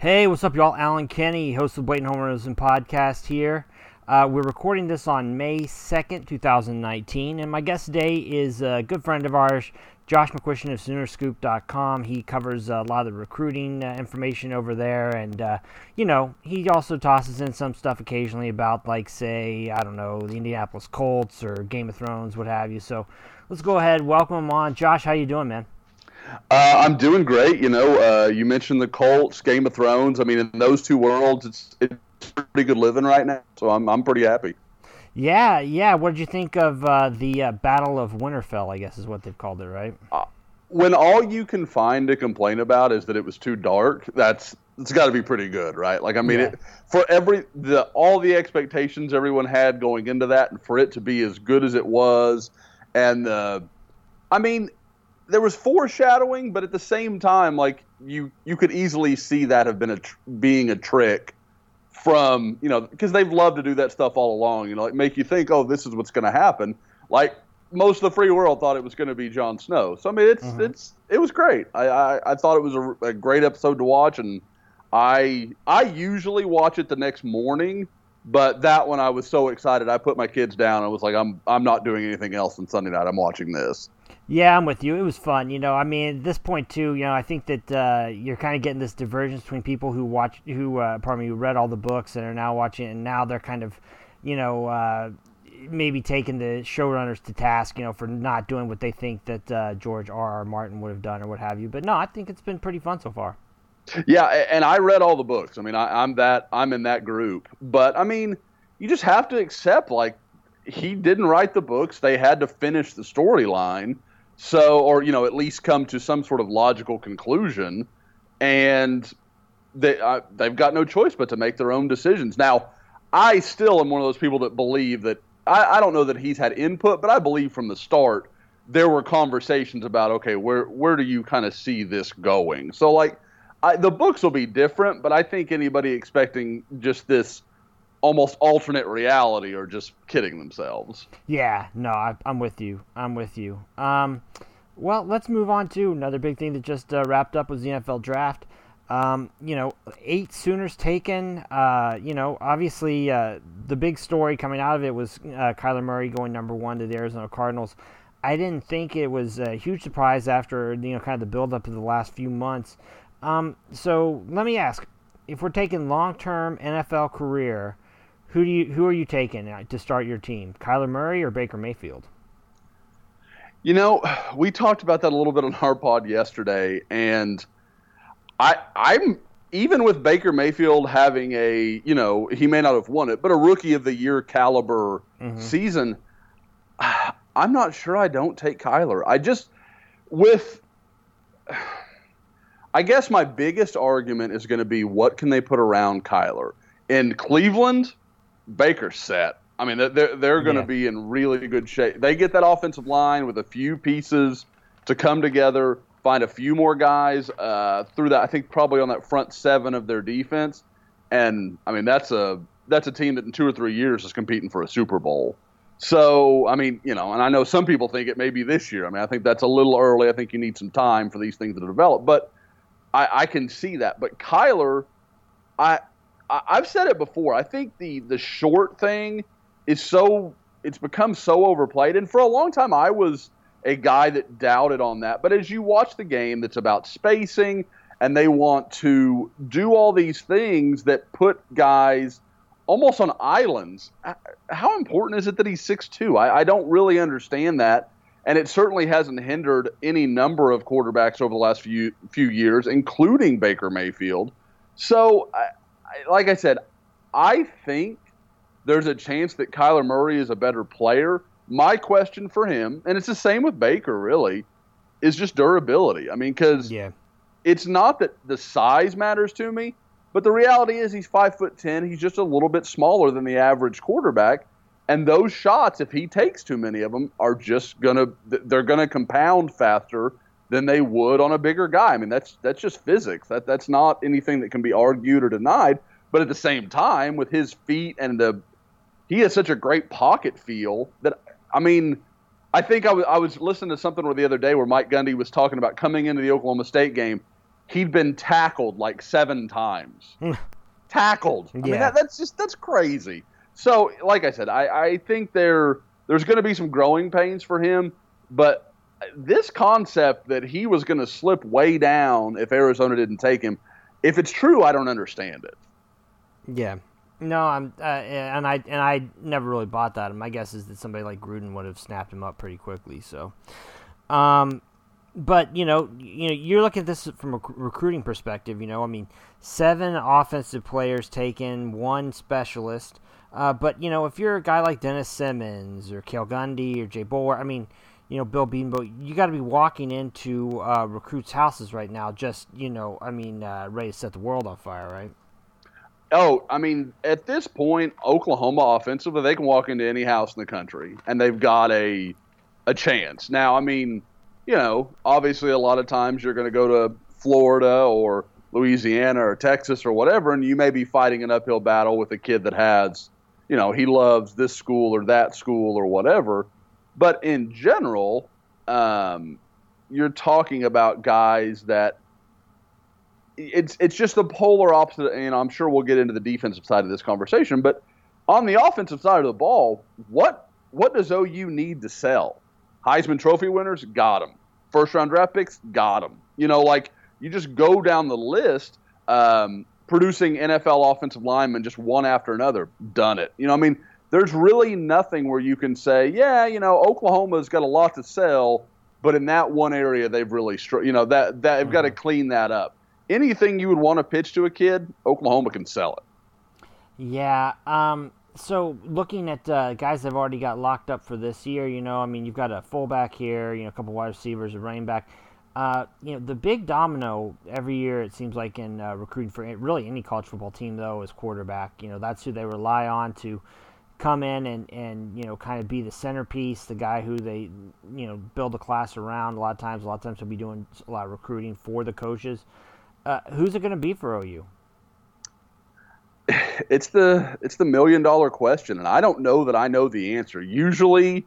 Hey, what's up, y'all? Allen Kenney, host of Homers and podcast here. Uh, we're recording this on May 2nd, 2019, and my guest today is a good friend of ours, Josh McCuistion of Soonerscoop.com. He covers a lot of the recruiting uh, information over there, and, uh, you know, he also tosses in some stuff occasionally about, like, say, I don't know, the Indianapolis Colts or Game of Thrones, what have you. So let's go ahead, welcome him on. Josh, how you doing, man? Uh, I'm doing great. You know, uh, you mentioned the Colts, Game of Thrones. I mean, in those two worlds, it's it's pretty good living right now. So I'm I'm pretty happy. Yeah, yeah. What did you think of uh, the uh, Battle of Winterfell? I guess is what they've called it, right? Uh, when all you can find to complain about is that it was too dark, that's it's got to be pretty good, right? Like, I mean, yeah. it, for every the all the expectations everyone had going into that, and for it to be as good as it was, and uh, I mean, there was foreshadowing, but at the same time, like you you could easily see that have been a tr- being a trick from you know because they've loved to do that stuff all along. You know, like make you think, oh, this is what's going to happen. Like most of the free world thought it was going to be Jon Snow. So I mean, it's mm-hmm. it's it was great. I, I, I thought it was a, a great episode to watch, and I I usually watch it the next morning. But that one, I was so excited. I put my kids down. I was like, I'm I'm not doing anything else on Sunday night. I'm watching this. Yeah, I'm with you. It was fun. You know, I mean, at this point too, you know, I think that uh, you're kind of getting this divergence between people who watch, who, uh, pardon me, who read all the books and are now watching, and now they're kind of, you know, uh, maybe taking the showrunners to task, you know, for not doing what they think that uh, George R. R. Martin would have done or what have you. But no, I think it's been pretty fun so far. Yeah, and I read all the books. I mean, I, I'm that I'm in that group. But I mean, you just have to accept like he didn't write the books; they had to finish the storyline so, or you know, at least come to some sort of logical conclusion, and they uh, they've got no choice but to make their own decisions. Now, I still am one of those people that believe that I, I don't know that he's had input, but I believe from the start there were conversations about okay, where where do you kind of see this going? So, like, I, the books will be different, but I think anybody expecting just this almost alternate reality are just kidding themselves. Yeah, no, I, am with you. I'm with you. Um, well, let's move on to another big thing that just uh, wrapped up was the NFL draft. Um, you know, eight Sooners taken. Uh, you know, obviously uh, the big story coming out of it was uh, Kyler Murray going number one to the Arizona Cardinals. I didn't think it was a huge surprise after you know kind of the buildup of the last few months. Um, so let me ask: if we're taking long-term NFL career, who do you who are you taking to start your team? Kyler Murray or Baker Mayfield? You know, we talked about that a little bit on our pod yesterday, and I I'm even with Baker Mayfield having a you know he may not have won it, but a rookie of the year caliber mm-hmm. season. I'm not sure I don't take Kyler. I just with I guess my biggest argument is going to be what can they put around Kyler in Cleveland. Baker's set. I mean, they're they're going to yeah. be in really good shape. They get that offensive line with a few pieces to come together, find a few more guys uh, through that. I think probably on that front seven of their defense, and I mean that's a that's a team that in two or three years is competing for a Super Bowl. So I mean, you know, and I know some people think it may be this year. I mean, I think that's a little early. I think you need some time for these things to develop, but I, I can see that. But Kyler, I I've said it before. I think the the short thing is so it's become so overplayed, and for a long time I was a guy that doubted on that. But as you watch the game, that's about spacing, and they want to do all these things that put guys almost on islands. How important is it that he's six? I, I don't really understand that and it certainly hasn't hindered any number of quarterbacks over the last few few years, including Baker Mayfield. So like I said, I think there's a chance that Kyler Murray is a better player. My question for him, and it's the same with Baker, really, is just durability. I mean, because yeah. it's not that the size matters to me, but the reality is he's five foot ten. He's just a little bit smaller than the average quarterback, and those shots, if he takes too many of them, are just gonna they're gonna compound faster than they would on a bigger guy. I mean, that's that's just physics. That that's not anything that can be argued or denied. But at the same time, with his feet and the he has such a great pocket feel that I mean, I think I was I was listening to something the other day where Mike Gundy was talking about coming into the Oklahoma State game. he'd been tackled like seven times. tackled. I yeah. mean, that, that's just that's crazy. So, like I said, I, I think there there's going to be some growing pains for him, but this concept that he was going to slip way down if Arizona didn't take him, if it's true, I don't understand it. Yeah. No, I'm, uh, and I and I never really bought that. My guess is that somebody like Gruden would have snapped him up pretty quickly. So, um, but you know, you know, you're looking at this from a recruiting perspective. You know, I mean, seven offensive players taken, one specialist. Uh, but you know, if you're a guy like Dennis Simmons or Cale Gundy or Jay Boulware, I mean, you know, Bill Bedenbaugh, you got to be walking into uh, recruits' houses right now, just you know, I mean, uh, ready to set the world on fire, right? Oh, I mean, at this point, Oklahoma offensively, they can walk into any house in the country and they've got a a chance. Now, I mean, you know, obviously a lot of times you're going to go to Florida or Louisiana or Texas or whatever, and you may be fighting an uphill battle with a kid that has, you know, he loves this school or that school or whatever. But in general, um, you're talking about guys that it's it's just the polar opposite. And I'm sure we'll get into the defensive side of this conversation, but on the offensive side of the ball, what what does OU need to sell? Heisman Trophy winners got them. First round draft picks got them. You know, like you just go down the list, um, producing NFL offensive linemen just one after another. Done it. You know, I mean, there's really nothing where you can say, yeah, you know, Oklahoma's got a lot to sell, but in that one area they've really, str- you know, that that they've mm-hmm. got to clean that up anything you would want to pitch to a kid, Oklahoma can sell it. Yeah. Um, so looking at uh, guys that have already got locked up for this year, you know, I mean, you've got a fullback here, you know, a couple wide receivers, a running back. Uh, you know, the big domino every year it seems like in uh, recruiting for really any college football team though is quarterback. You know, that's who they rely on to come in and, and you know kind of be the centerpiece, the guy who they you know build a class around. A lot of times, a lot of times, they'll be doing a lot of recruiting for the coaches. Uh, who's it going to be for OU? It's the it's the million dollar question, and I don't know that I know the answer. Usually,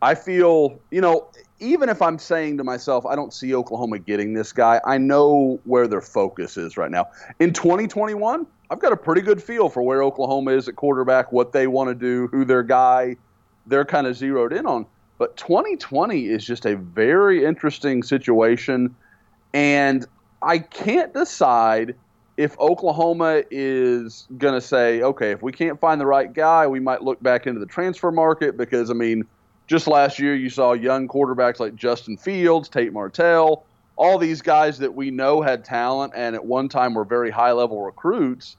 I feel you know even if I'm saying to myself I don't see Oklahoma getting this guy, I know where their focus is right now. In 2021, I've got a pretty good feel for where Oklahoma is at quarterback, what they want to do, who their guy they're kind of zeroed in on. But 2020 is just a very interesting situation. And I can't decide if Oklahoma is going to say, okay, if we can't find the right guy, we might look back into the transfer market because, I mean, just last year you saw young quarterbacks like Justin Fields, Tate Martell, all these guys that we know had talent and at one time were very high level recruits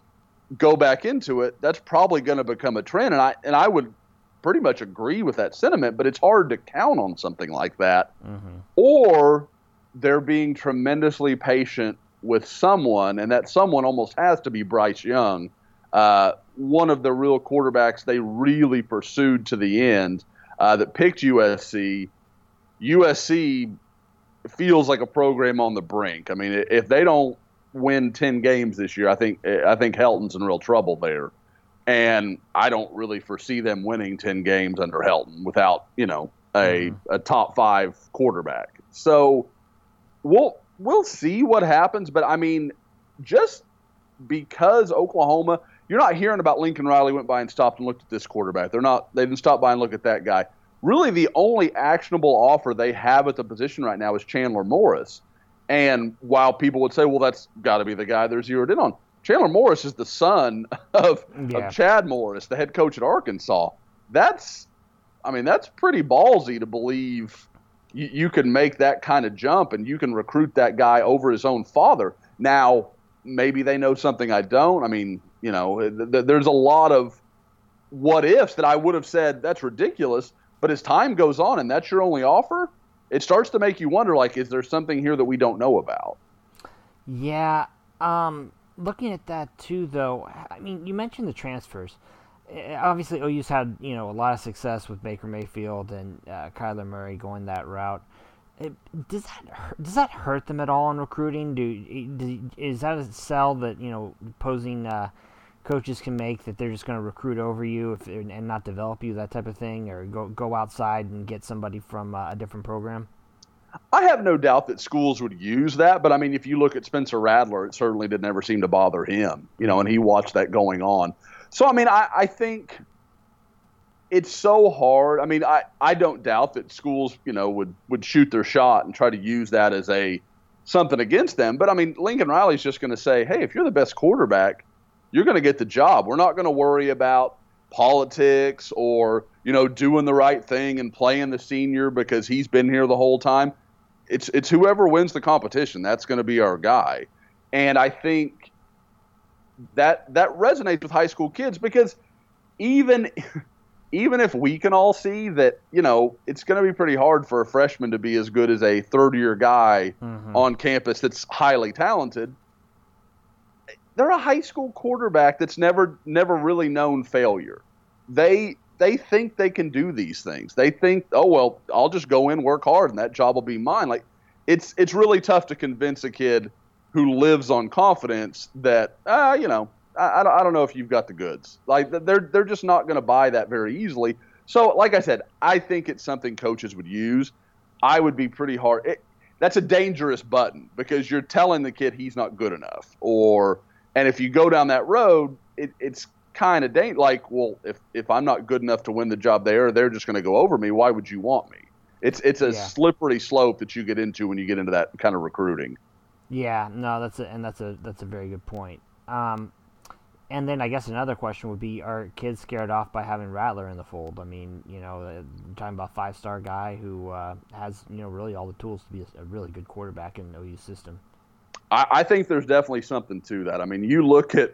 go back into it. That's probably going to become a trend. And I, and I would pretty much agree with that sentiment, but it's hard to count on something like that. Mm-hmm. Or they're being tremendously patient with someone, and that someone almost has to be Bryce Young, uh, one of the real quarterbacks they really pursued to the end uh, that picked USC. USC feels like a program on the brink. I mean, if they don't win ten games this year, I think I think Helton's in real trouble there, and I don't really foresee them winning ten games under Helton without you know a mm-hmm. a top five quarterback. So we'll we'll see what happens. But I mean, just because Oklahoma, you're not hearing about Lincoln Riley went by and stopped and looked at this quarterback. They're not. They didn't stop by and look at that guy. Really, the only actionable offer they have at the position right now is Chandler Morris. And while people would say, well, that's got to be the guy they're zeroed in on, Chandler Morris is the son of, yeah. of Chad Morris, the head coach at Arkansas. That's, I mean, that's pretty ballsy to believe you, you can make that kind of jump and you can recruit that guy over his own father. Now, maybe they know something I don't. I mean, you know, th- th- there's a lot of what ifs that I would have said that's ridiculous. But as time goes on and that's your only offer, it starts to make you wonder like, is there something here that we don't know about? Yeah. Um, looking at that too, though, I mean, you mentioned the transfers. Eh, obviously OU's had you know a lot of success with Baker Mayfield and uh, Kyler Murray going that route. It, does that hurt, does that hurt them at all in recruiting? Do, is that a sell that you know opposing uh, coaches can make that they're just going to recruit over you if, and not develop you that type of thing, or go go outside and get somebody from uh, a different program? I have no doubt that schools would use that, but I mean, if you look at Spencer Rattler, it certainly did never seem to bother him, you know, and he watched that going on. So, I mean, I, I think it's so hard. I mean, I, I don't doubt that schools, you know, would, would shoot their shot and try to use that as a something against them. But I mean, Lincoln Riley's just going to say, hey, if you're the best quarterback, you're going to get the job. We're not going to worry about politics or, you know, doing the right thing and playing the senior because he's been here the whole time. It's it's whoever wins the competition, that's going to be our guy. And I think that that resonates with high school kids because even even if we can all see that, you know, it's going to be pretty hard for a freshman to be as good as a third year guy mm-hmm. on campus that's highly talented. They're a high school quarterback that's never never really known failure. They they think they can do these things. They think, oh well, I'll just go in, work hard, and that job will be mine. Like it's it's really tough to convince a kid who lives on confidence that ah, you know, I, I don't know if you've got the goods. Like they're they're just not going to buy that very easily. So, like I said, I think it's something coaches would use. I would be pretty hard. It, that's a dangerous button because you're telling the kid he's not good enough. Or, and if you go down that road, it, it's kind of dang, like, well, if if I'm not good enough to win the job there, they're just going to go over me. Why would you want me? It's it's a yeah. slippery slope that you get into when you get into that kind of recruiting. Yeah, no, that's a, and that's a that's a very good point. Um, and then I guess another question would be: Are kids scared off by having Rattler in the fold? I mean, you know, uh, talking about five star guy who uh, has you know really all the tools to be a, a really good quarterback in the OU system. I, I, think there's definitely something to that. I mean, you look at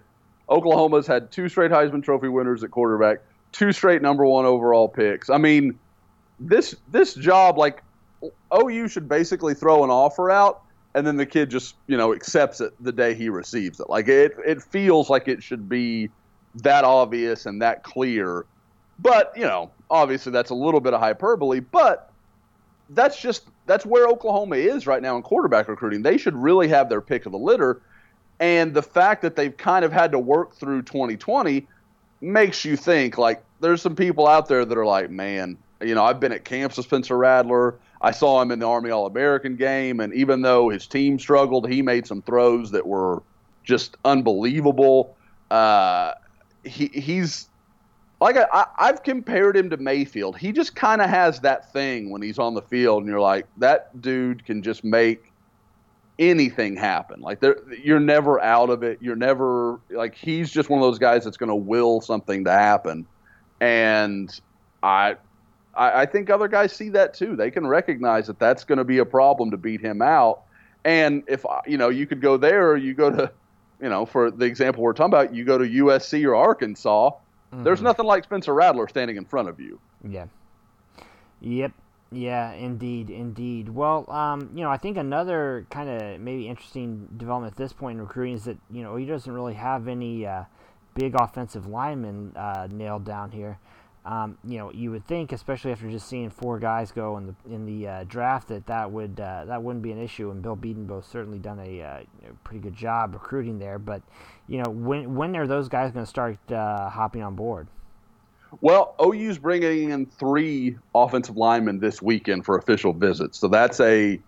Oklahoma's had two straight Heisman Trophy winners at quarterback, two straight number one overall picks. I mean, this this job like OU should basically throw an offer out and then the kid just you know accepts it the day he receives it. Like it it feels like it should be that obvious and that clear. But you know, obviously that's a little bit of hyperbole, but that's just that's where Oklahoma is right now in quarterback recruiting. They should really have their pick of the litter. And the fact that they've kind of had to work through 2020 makes you think like there's some people out there that are like, man, you know, I've been at camps with Spencer Rattler. I saw him in the Army All American game, and even though his team struggled, he made some throws that were just unbelievable. Uh, he, he's like I, have compared him to Mayfield. He just kind of has that thing when he's on the field, and you're like, that dude can just make anything happen. Like you're never out of it. You're never like he's just one of those guys that's going to will something to happen. And I I, I think other guys see that too. They can recognize that that's going to be a problem to beat him out. And if you know, you could go there, or you go to, you know, for the example we're talking about, you go to USC or Arkansas. Mm-hmm. There's nothing like Spencer Rattler standing in front of you. Yeah. Yep. Yeah, indeed, indeed. Well, um, you know, I think another kind of maybe interesting development at this point in recruiting is that you know he doesn't really have any uh, big offensive linemen uh, nailed down here. Um, you know, you would think, especially after just seeing four guys go in the in the uh, draft, that that would uh, that wouldn't be an issue. And Bill Bedenbaugh's certainly done a, uh, pretty good job recruiting there. But you know, when when are those guys going to start uh, hopping on board? Well, OU's bringing in three offensive linemen this weekend for official visits, so that's a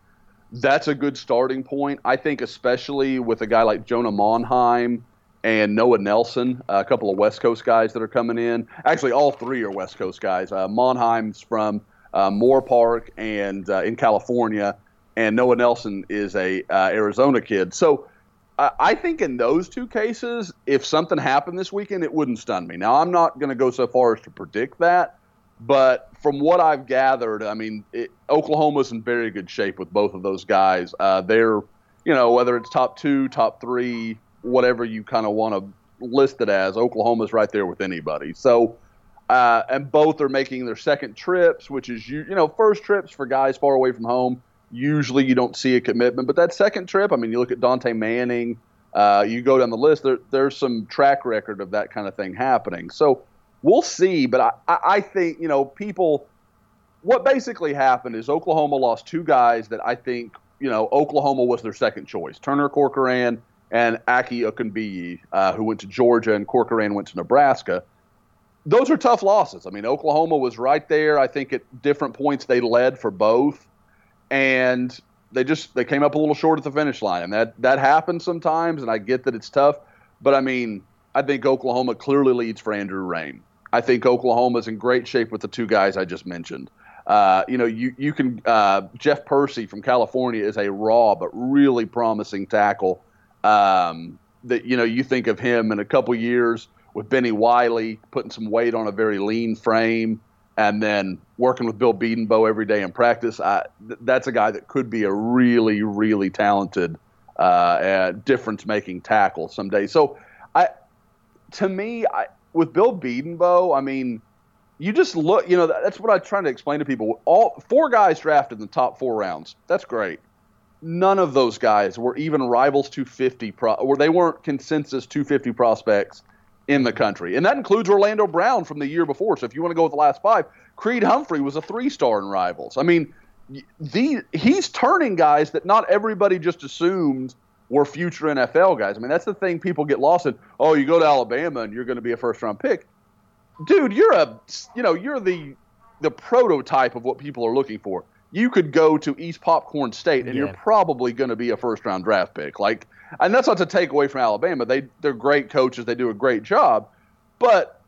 that's a good starting point. I think, especially with a guy like Jonah Monheim and Noah Nelson, a couple of West Coast guys that are coming in. Actually, all three are West Coast guys. Uh, Monheim's from uh, Moorpark and uh, in California, and Noah Nelson is a uh, Arizona kid. So I think in those two cases, if something happened this weekend, it wouldn't stun me. Now, I'm not going to go so far as to predict that, but from what I've gathered, I mean, it, Oklahoma's in very good shape with both of those guys. Uh, they're, you know, whether it's top two, top three, whatever you kind of want to list it as. Oklahoma's right there with anybody. So, uh, and both are making their second trips, which is you, you know first trips for guys far away from home. Usually you don't see a commitment, but that second trip, I mean, you look at Dante Manning. Uh, you go down the list. There, there's some track record of that kind of thing happening. So we'll see. But I, I, I think you know people. What basically happened is Oklahoma lost two guys that I think you know Oklahoma was their second choice. Turner Corcoran and Aki Okunbiyi, uh, who went to Georgia, and Corcoran went to Nebraska. Those are tough losses. I mean, Oklahoma was right there. I think at different points they led for both. and they just they came up a little short at the finish line, and that that happens sometimes. And I get that it's tough, but I mean, I think Oklahoma clearly leads for Andrew Raym. I think Oklahoma's in great shape with the two guys I just mentioned. Uh, you know, you you can uh, Jeff Percy from California is a raw but really promising tackle. Um, that you know you think of him in a couple years with Bennie Wylie putting some weight on a very lean frame, and then working with Bill Bedenbaugh every day in practice. I, th- that's a guy that could be a really really talented uh, difference making tackle someday. So I, to me, I, with Bill Bedenbaugh, I mean you just look, you know, that's what I'm trying to explain to people. All four guys drafted in the top four rounds. That's great. None of those guys were even rivals 250 pro, or they weren't consensus 250 prospects in the country, and that includes Orlando Brown from the year before. So if you want to go with the last five, Creed Humphrey was a three-star in rivals. I mean, the he's turning guys that not everybody just assumed were future NFL guys. I mean, that's the thing people get lost in. Oh, you go to Alabama and you're going to be a first-round pick dude, you're a you know you're the the prototype of what people are looking for. You could go to East Popcorn State and yeah. you're probably going to be a first round draft pick. Like, and that's not to take away from Alabama. They they're great coaches. They do a great job, but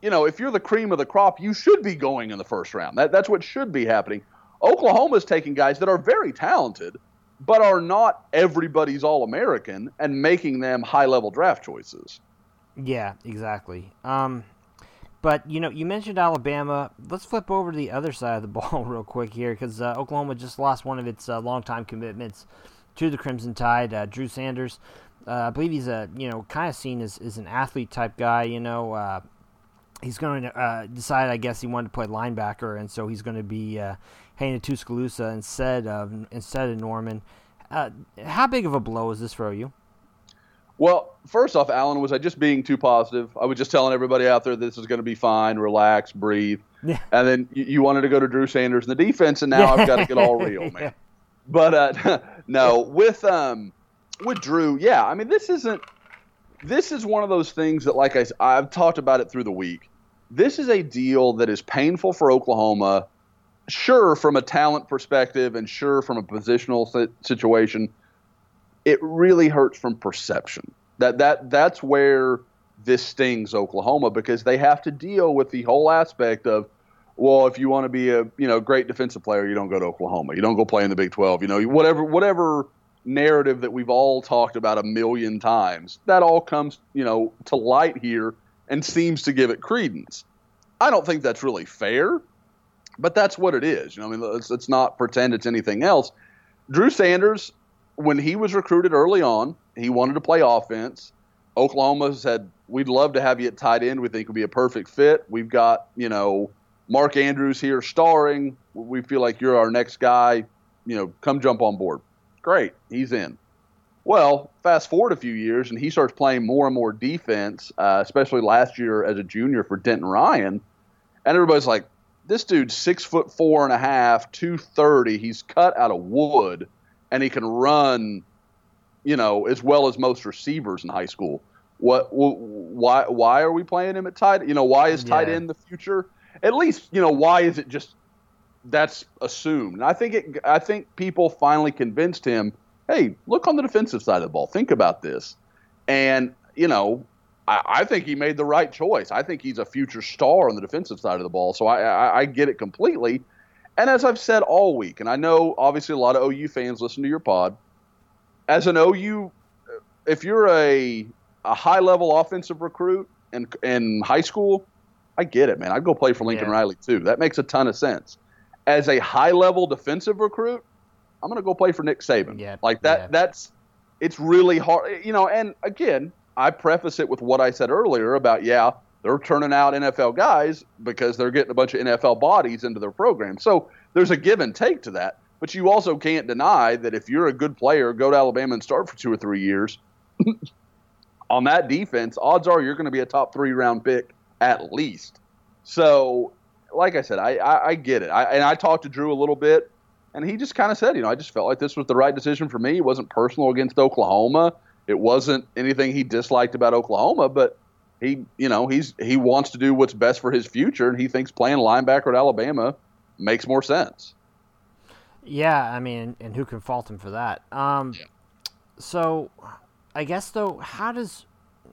you know if you're the cream of the crop, you should be going in the first round. That that's what should be happening. Oklahoma's taking guys that are very talented, but are not everybody's All American, and making them high level draft choices. Yeah, exactly. Um, but you know, you mentioned Alabama. Let's flip over to the other side of the ball real quick here, because uh, Oklahoma just lost one of its uh, longtime commitments to the Crimson Tide, uh, Drew Sanders. Uh, I believe he's a you know kind of seen as, as an athlete type guy. You know, uh, he's going to uh, decide. I guess he wanted to play linebacker, and so he's going to be heading to Tuscaloosa instead of instead of Norman. how big of a blow is this for you? Well, first off, Alan, was I just being too positive? I was just telling everybody out there this is going to be fine, relax, breathe. Yeah. And then you, you, wanted to go to Drew Sanders in the defense, and now I've got to get all real, man. yeah. But uh, no, with um, with Drew, yeah, I mean this isn't. This is one of those things that, like I, I've talked about it through the week. This is a deal that is painful for Oklahoma. Sure, from a talent perspective, and sure from a positional situation it really hurts from perception. That that that's where this stings Oklahoma because they have to deal with the whole aspect of well, if you want to be a you know great defensive player, you don't go to Oklahoma. You don't go play in the Big 12. You know whatever whatever narrative that we've all talked about a million times. That all comes you know to light here and seems to give it credence. I don't think that's really fair, but that's what it is. You know, I mean, let's, let's not pretend it's anything else. Drew Sanders when he was recruited early on, he wanted to play offense. Oklahoma said, "We'd love to have you at tight end. We think would be a perfect fit. We've got you know Mark Andrews here starring. We feel like you're our next guy. You know, come jump on board." Great, he's in. Well, fast forward a few years, and he starts playing more and more defense, uh, especially last year as a junior for Denton Ryan, and everybody's like, "This dude's six foot four and a half, two thirty. He's cut out of wood." And he can run, you know, as well as most receivers in high school. What? Why? Why are we playing him at tight? You know, why is tight yeah. end the future? At least, you know, why is it just that's assumed? And I think it. I think people finally convinced him. Hey, look on the defensive side of the ball. Think about this, and you know, I, I, think he made the right choice. I think he's a future star on the defensive side of the ball. So I, I, I get it completely. And as I've said all week, and I know obviously a lot of OU fans listen to your pod, as an OU, if you're a a high level offensive recruit in in high school, I get it, man. I'd go play for Lincoln yeah. Riley too. That makes a ton of sense. As a high level defensive recruit, I'm gonna go play for Nick Saban. Yeah. Like that. Yeah. That's it's really hard, you know. And again, I preface it with what I said earlier about yeah, they're turning out NFL guys because they're getting a bunch of NFL bodies into their program. So there's a give and take to that. But you also can't deny that if you're a good player, go to Alabama and start for two or three years on that defense, odds are you're going to be a top three round pick at least. So, like I said, I, I, I get it. I, and I talked to Drew a little bit, and he just kind of said, you know, I just felt like this was the right decision for me. It wasn't personal against Oklahoma. It wasn't anything he disliked about Oklahoma, but he you know he's he wants to do what's best for his future, and he thinks playing linebacker at Alabama makes more sense. Yeah, I mean, and who can fault him for that? Um, yeah. So, I guess though, how does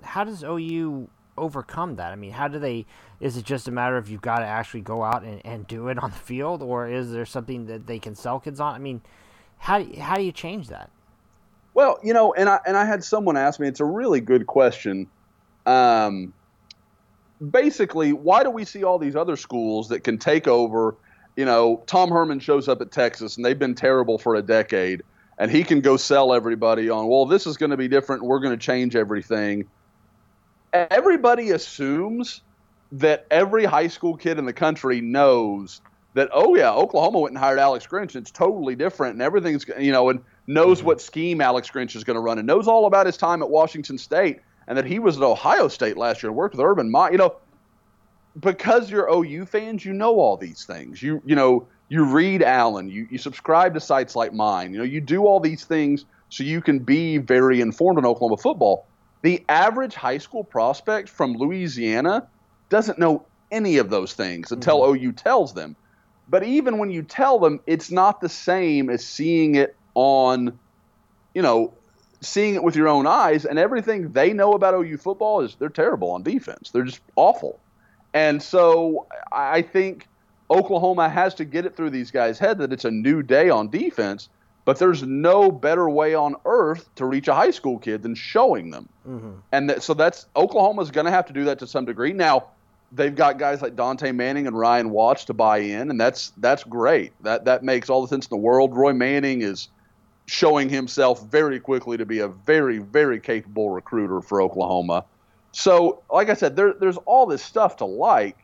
how does OU overcome that? I mean, how do they? Is it just a matter of you've got to actually go out and, and do it on the field, or is there something that they can sell kids on? I mean, how how do you change that? Well, you know, and I and I had someone ask me. It's a really good question. Um, basically, why do we see all these other schools that can take over? You know, Tom Herman shows up at Texas, and they've been terrible for a decade, and he can go sell everybody on. Well, this is going to be different. We're going to change everything. Everybody assumes that every high school kid in the country knows that. Oh yeah, Oklahoma went and hired Alex Grinch. It's totally different, and everything's you know, and knows mm-hmm. what scheme Alex Grinch is going to run, and knows all about his time at Washington State and that he was at Ohio State last year and worked with Urban Meyer. You know, because you're OU fans, you know all these things. You you know you read Allen, you you subscribe to sites like mine. You know you do all these things so you can be very informed on Oklahoma football. The average high school prospect from Louisiana doesn't know any of those things until mm-hmm. OU tells them. But even when you tell them, it's not the same as seeing it on, you know, seeing it with your own eyes, and everything they know about OU football is they're terrible on defense. They're just awful. And so I think Oklahoma has to get it through these guys' head that it's a new day on defense, but there's no better way on earth to reach a high school kid than showing them. Mm-hmm. And that, so that's Oklahoma's going to have to do that to some degree. Now, they've got guys like Dante Manning and Ryan Watts to buy in, and that's that's great. That that makes all the sense in the world. Roy Manning is showing himself very quickly to be a very, very capable recruiter for Oklahoma. So, like I said, there, there's all this stuff to like,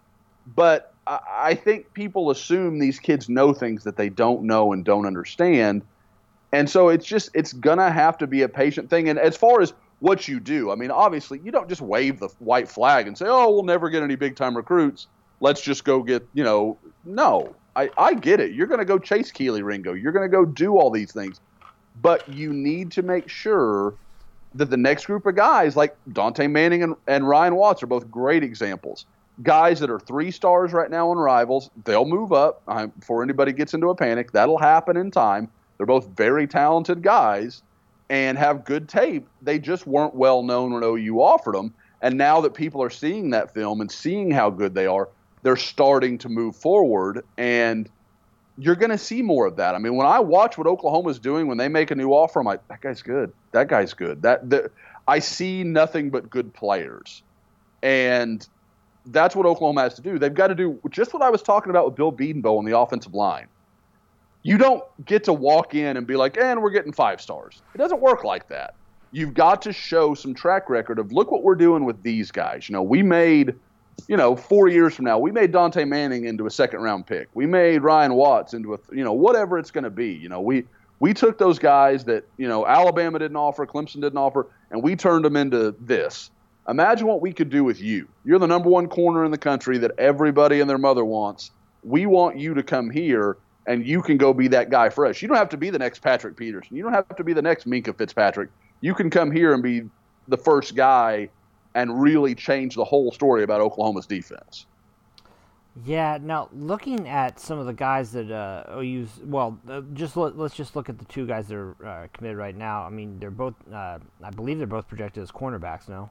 but I, I think people assume these kids know things that they don't know and don't understand. And so it's just, it's going to have to be a patient thing. And as far as what you do, I mean, obviously, you don't just wave the white flag and say, oh, we'll never get any big time recruits. Let's just go get, you know, no. I, I get it. You're going to go chase Kelee Ringo. You're going to go do all these things but you need to make sure that the next group of guys, like Dante Manning and, and Ryan Watts, are both great examples. Guys that are three stars right now on Rivals, they'll move up before anybody gets into a panic. That'll happen in time. They're both very talented guys and have good tape. They just weren't well known when OU offered them. And now that people are seeing that film and seeing how good they are, they're starting to move forward. And you're going to see more of that. I mean, when I watch what Oklahoma's doing when they make a new offer, I'm like, that guy's good. That guy's good. That, that I see nothing but good players, and that's what Oklahoma has to do. They've got to do just what I was talking about with Bill Bedenbaugh on the offensive line. You don't get to walk in and be like, and we're getting five stars. It doesn't work like that. You've got to show some track record of look what we're doing with these guys. You know, we made you know, four years from now, we made Dante Manning into a second round pick. We made Ryan Watts into a, you know, whatever it's going to be. You know, we we took those guys that you know Alabama didn't offer, Clemson didn't offer, and we turned them into this. Imagine what we could do with you. You're the number one corner in the country that everybody and their mother wants. We want you to come here and you can go be that guy for us. You don't have to be the next Patrick Peterson. You don't have to be the next Minkah Fitzpatrick. You can come here and be the first guy and really change the whole story about Oklahoma's defense. Yeah. Now, looking at some of the guys that uh, OU's, well, uh, just let, us just look at the two guys that are uh, committed right now. I mean, they're both, uh, I believe, they're both projected as cornerbacks. No.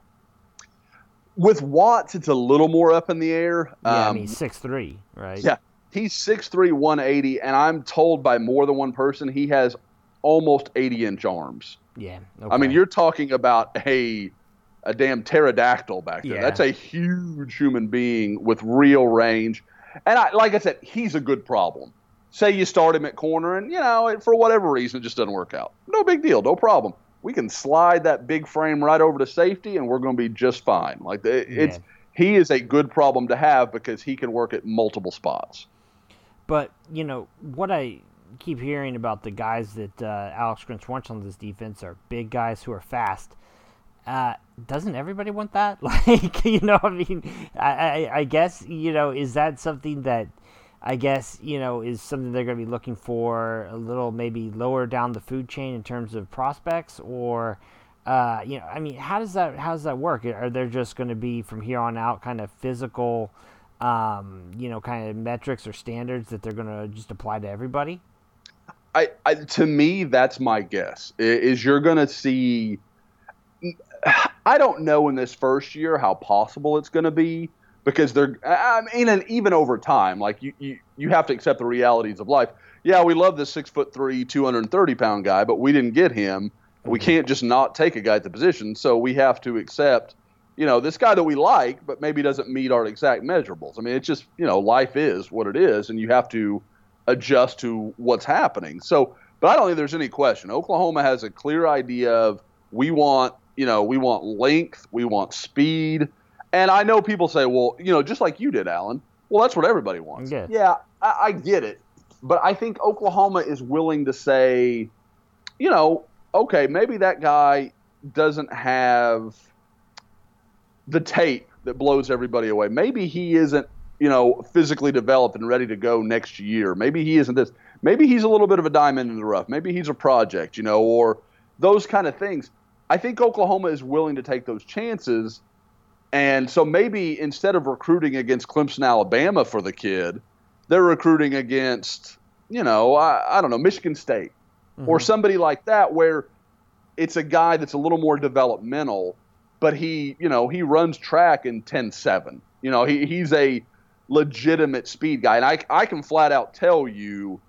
With Watts, it's a little more up in the air. Yeah, um, I mean, six three, right? Yeah, he's 6'3", 180, and I'm told by more than one person he has almost 80 inch arms. Yeah. Okay. I mean, you're talking about a a damn pterodactyl back there. Yeah. That's a huge human being with real range. And I, like I said, he's a good problem. Say you start him at corner, and you know, for whatever reason, it just doesn't work out. No big deal, no problem. We can slide that big frame right over to safety, and we're going to be just fine. Like it's, he is a good problem to have because he can work at multiple spots. But you know what I keep hearing about the guys that uh, Alex Grinch wants on this defense are big guys who are fast uh, doesn't everybody want that? Like, you know, I mean, I, I, I, guess, you know, is that something that I guess, you know, is something they're going to be looking for a little maybe lower down the food chain in terms of prospects or, uh, you know, I mean, how does that, how does that work? Are there just going to be from here on out kind of physical, um, you know, kind of metrics or standards that they're going to just apply to everybody? I, I to me that's my guess is you're going to see. I don't know in this first year how possible it's going to be because they're. I mean, and even over time, like you, you, you have to accept the realities of life. Yeah, we love this six foot three, two hundred and thirty pound guy, but we didn't get him. We mm-hmm. can't just not take a guy at the position, so we have to accept you know, this guy that we like, but maybe doesn't meet our exact measurables. I mean, it's just, you know, life is what it is, and you have to adjust to what's happening. So, but I don't think there's any question. Oklahoma has a clear idea of we want, you know, we want length, we want speed. And I know people say, well, you know, just like you did, Alan, well, that's what everybody wants. Yeah, yeah I, I get it. But I think Oklahoma is willing to say, you know, okay, maybe that guy doesn't have – the tape that blows everybody away. Maybe he isn't, you know, physically developed and ready to go next year. Maybe he isn't this. Maybe he's a little bit of a diamond in the rough. Maybe he's a project, you know, or those kind of things. I think Oklahoma is willing to take those chances. And so maybe instead of recruiting against Clemson, Alabama for the kid, they're recruiting against, you know, I, I don't know, Michigan State mm-hmm. or somebody like that where it's a guy that's a little more developmental but he, you know, he runs track in 10-7. You know, he, he's a legitimate speed guy. And I, I can flat out tell you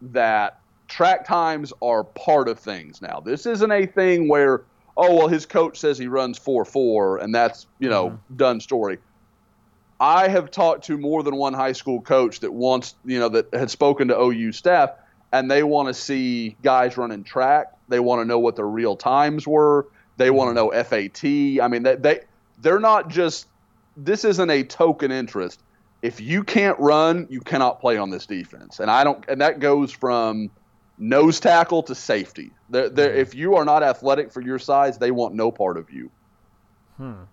that track times are part of things now. This isn't a thing where, oh, well, his coach says he runs 4 4, and that's, you know, mm-hmm. done story. I have talked to more than one high school coach that wants, you know, that had spoken to OU staff, and they want to see guys running track. They want to know what their real times were. They want to know FAT. I mean, they, they they're not just. This isn't a token interest. If you can't run, you cannot play on this defense. And I don't. And that goes from nose tackle to safety. They're, they're, mm-hmm. if you are not athletic for your size, they want no part of you. Hmm.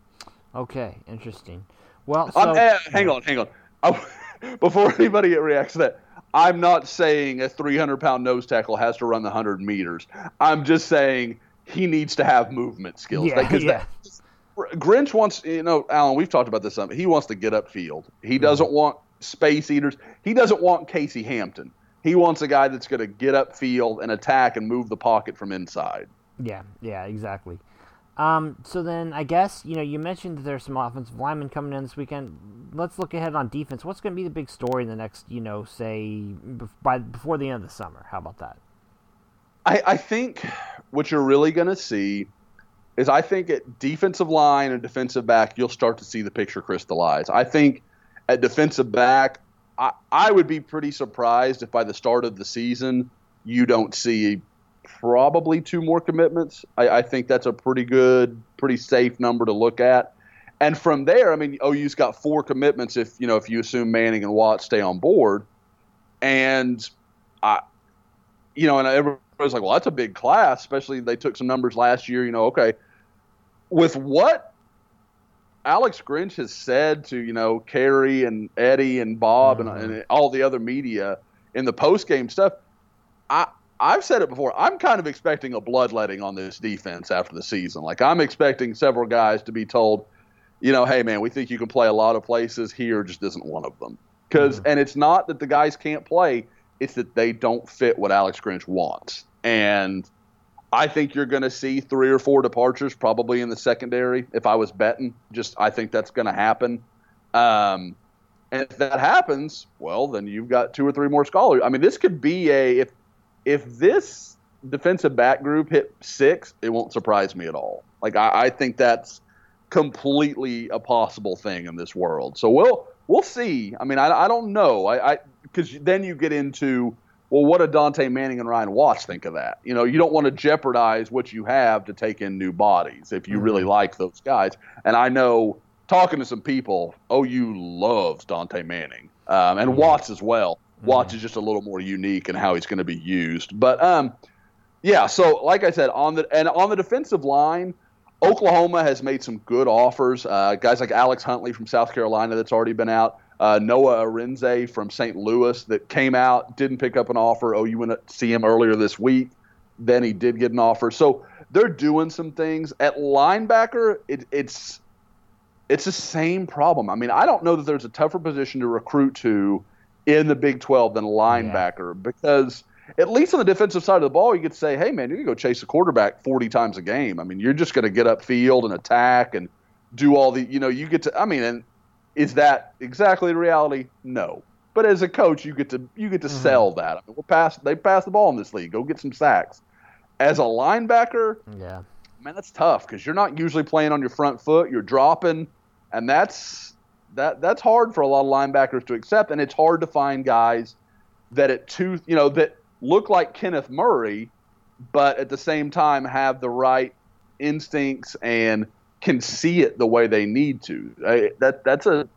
Okay. Interesting. Well, so, uh, hang on, hang on. I, before anybody reacts to that, I'm not saying a 300 pound nose tackle has to run the 100 meters. I'm just saying he needs to have movement skills. Yeah, because yeah. Grinch wants, you know, Alan, we've talked about this. Some he wants to get up field. He mm-hmm. doesn't want space eaters. He doesn't want Casey Hampton. He wants a guy that's going to get up field and attack and move the pocket from inside. Yeah, yeah, exactly. Um, so then I guess you know you mentioned that there's some offensive linemen coming in this weekend. Let's look ahead on defense. What's going to be the big story in the next you know say by before the end of the summer? How about that? I, I think what you're really going to see is I think at defensive line and defensive back, you'll start to see the picture crystallize. I think at defensive back, I, would be pretty surprised if by the start of the season you don't see probably two more commitments. I, I think that's a pretty good, pretty safe number to look at. And from there, I mean, OU's got four commitments if you know if you assume Manning and Watt stay on board, and I, you know, and everybody's like, well, that's a big class, especially they took some numbers last year. You know, okay, with what Alex Grinch has said to you know Kerry and Eddie and Bob mm-hmm. and, and all the other media in the post game stuff, I I've said it before. I'm kind of expecting a bloodletting on this defense after the season. Like I'm expecting several guys to be told, you know, hey man, we think you can play a lot of places. Here just isn't one of them. Because mm-hmm. and it's not that the guys can't play; it's that they don't fit what Alex Grinch wants. And I think you're going to see three or four departures probably in the secondary. If I was betting, just I think that's going to happen. Um, and if that happens, well, then you've got two or three more scholars. I mean, this could be a if if this defensive back group hit six, it won't surprise me at all. Like I, I think that's completely a possible thing in this world. So we'll we'll see. I mean, I, I don't know. I because then you get into well, what do Dante Manning and Ryan Watts think of that? You know, you don't want to jeopardize what you have to take in new bodies if you mm-hmm. really like those guys. And I know talking to some people, OU loves Dante Manning um, and mm-hmm. Watts as well. Mm-hmm. Watts is just a little more unique in how he's going to be used. But um, yeah, so like I said, on the and on the defensive line, Oklahoma has made some good offers. Uh, guys like Alex Huntley from South Carolina that's already been out uh, Noah Arinze from St. Louis that came out, didn't pick up an offer. Oh, you went to see him earlier this week. Then he did get an offer. So they're doing some things. At linebacker, it, it's it's the same problem. I mean, I don't know that there's a tougher position to recruit to in the Big 12 than linebacker yeah. because at least on the defensive side of the ball, you could say, hey, man, you can go chase a quarterback 40 times a game. I mean, you're just going to get upfield and attack and do all the, you know, you get to, I mean, and is that exactly the reality? No. But as a coach, you get to you get to mm-hmm. sell that. I mean, we're pass they pass the ball in this league. Go get some sacks. As a linebacker, yeah, man, that's tough because you're not usually playing on your front foot. You're dropping, and that's that that's hard for a lot of linebackers to accept, and it's hard to find guys that at two, you know, that look like Kenneth Murray, but at the same time have the right instincts and can see it the way they need to. I, that that's a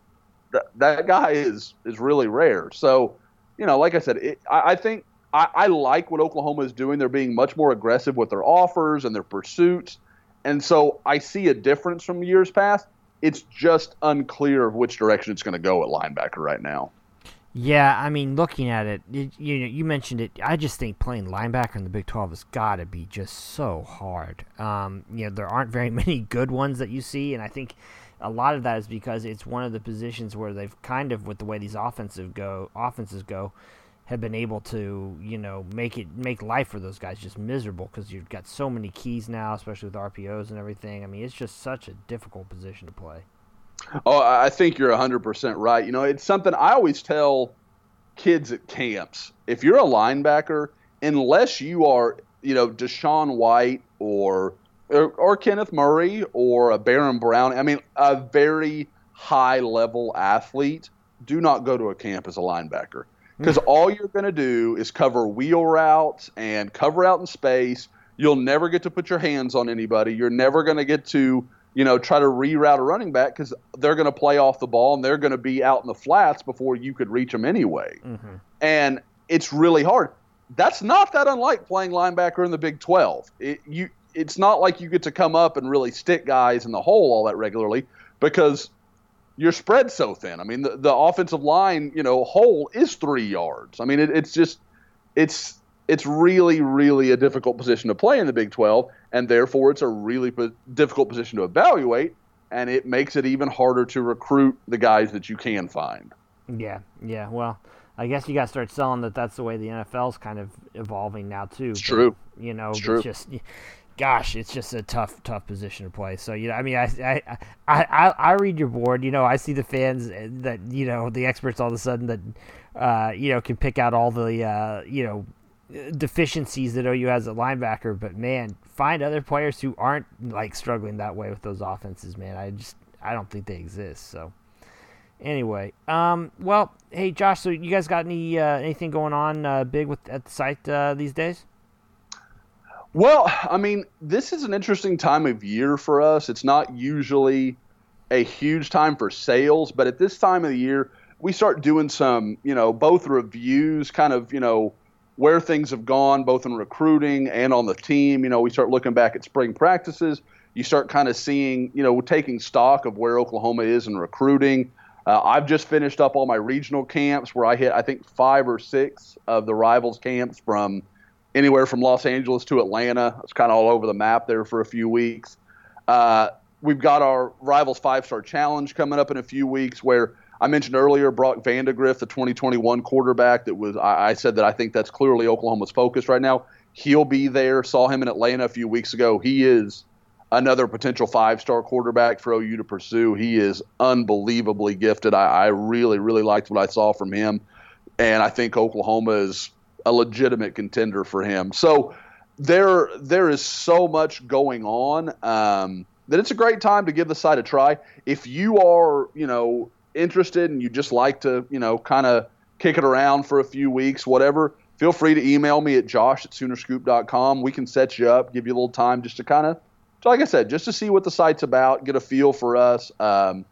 that, that guy is is really rare. So, you know, like I said, it, I, I, think I, I like what Oklahoma is doing. They're being much more aggressive with their offers and their pursuits, and so I see a difference from years past. It's just unclear of which direction it's going to go at linebacker right now. Yeah, I mean, looking at it, you know, you mentioned it. I just think playing linebacker in the Big Twelve has got to be just so hard. Um, you know, there aren't very many good ones that you see, and I think a lot of that is because it's one of the positions where they've kind of, with the way these offensive go offenses go, have been able to, you know, make it make life for those guys just miserable because you've got so many keys now, especially with RPOs and everything. I mean, it's just such a difficult position to play. Oh, I think you're 100% right. You know, it's something I always tell kids at camps. If you're a linebacker, unless you are, you know, DaShaun White or, or, or Kenneth Murray or a Baron Brown, I mean, a very high level athlete, do not go to a camp as a linebacker because hmm. all you're going to do is cover wheel routes and cover out in space. You'll never get to put your hands on anybody. You're never going to get to you know, try to reroute a running back because they're going to play off the ball and they're going to be out in the flats before you could reach them anyway. Mm-hmm. And it's really hard. That's not that unlike playing linebacker in the Big 12. It, you, it's not like you get to come up and really stick guys in the hole all that regularly because you're spread so thin. I mean, the, the offensive line, you know, hole is three yards. I mean, it, it's just, it's it's really, really a difficult position to play in the Big 12, and therefore it's a really po- difficult position to evaluate, and it makes it even harder to recruit the guys that you can find. Yeah, yeah. Well, I guess you got to start selling that that's the way the NFL's kind of evolving now too. It's but, true. You know, it's, it's true. just gosh, it's just a tough, tough position to play. So you know, I mean, I, I, I, I read your board. You know, I see the fans that you know the experts all of a sudden that, uh, you know, can pick out all the uh, you know deficiencies that OU has at linebacker, but man, find other players who aren't like struggling that way with those offenses, man. I just I don't think they exist. So anyway, um, well, hey Josh, so you guys got any uh, anything going on uh, big with at the site uh, these days? Well, I mean, this is an interesting time of year for us. It's not usually a huge time for sales, but at this time of the year, we start doing some, you know, both reviews, kind of, you know, where things have gone, both in recruiting and on the team. You know, we start looking back at spring practices. You start kind of seeing, you know, taking stock of where Oklahoma is in recruiting. Uh, I've just finished up all my regional camps where I hit, I think, five or six of the rivals camps from anywhere from Los Angeles to Atlanta. It's kind of all over the map there for a few weeks. Uh, we've got our rivals five star challenge coming up in a few weeks where I mentioned earlier Brock Vandagriff, the 2021 quarterback. That was I, I said that I think that's clearly Oklahoma's focus right now. He'll be there. Saw him in Atlanta a few weeks ago. He is another potential five-star quarterback for OU to pursue. He is unbelievably gifted. I, I really, really liked what I saw from him, and I think Oklahoma is a legitimate contender for him. So there, there is so much going on um, that it's a great time to give the site a try. If you are, you know, interested and you just like to, you know, kind of kick it around for a few weeks, whatever, feel free to email me at josh at soonerscoop.com. We can set you up, give you a little time just to kind of, like I said, just to see what the site's about, get a feel for us. Um,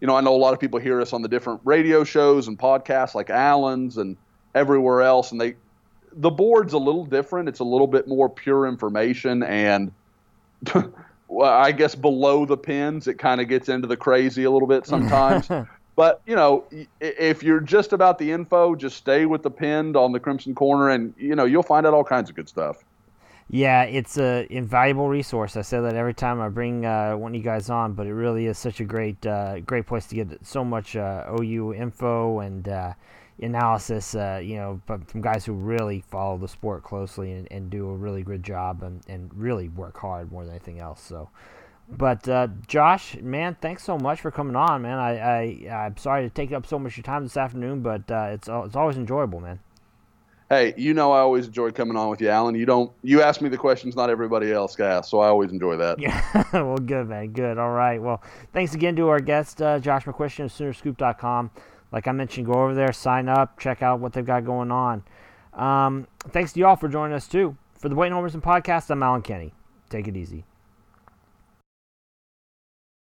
you know, I know a lot of people hear us on the different radio shows and podcasts like Allen's and everywhere else, and they, the board's a little different. It's a little bit more pure information and well, I guess below the pins, it kind of gets into the crazy a little bit sometimes. But you know, if you're just about the info, just stay with the pinned on the Crimson Corner, and you know you'll find out all kinds of good stuff. Yeah, it's a invaluable resource. I say that every time I bring uh, one of you guys on, but it really is such a great, uh, great place to get so much uh, OU info and uh, analysis, uh, you know, from guys who really follow the sport closely and, and do a really good job and, and really work hard more than anything else. So, but uh, Josh, man, thanks so much for coming on, man. I, I I'm sorry to take up so much of your time this afternoon, but uh, it's it's always enjoyable, man. Hey, you know I always enjoy coming on with you, Allen. You don't you ask me the questions not everybody else asks, so I always enjoy that. Yeah, well, good man, good. All right, well, thanks again to our guest uh, Josh McCuistion of SoonerScoop.com. Like I mentioned, go over there, sign up, check out what they've got going on. Um, thanks to y'all for joining us too. For the Blatant Homerism podcast, I'm Allen Kenney. Take it easy.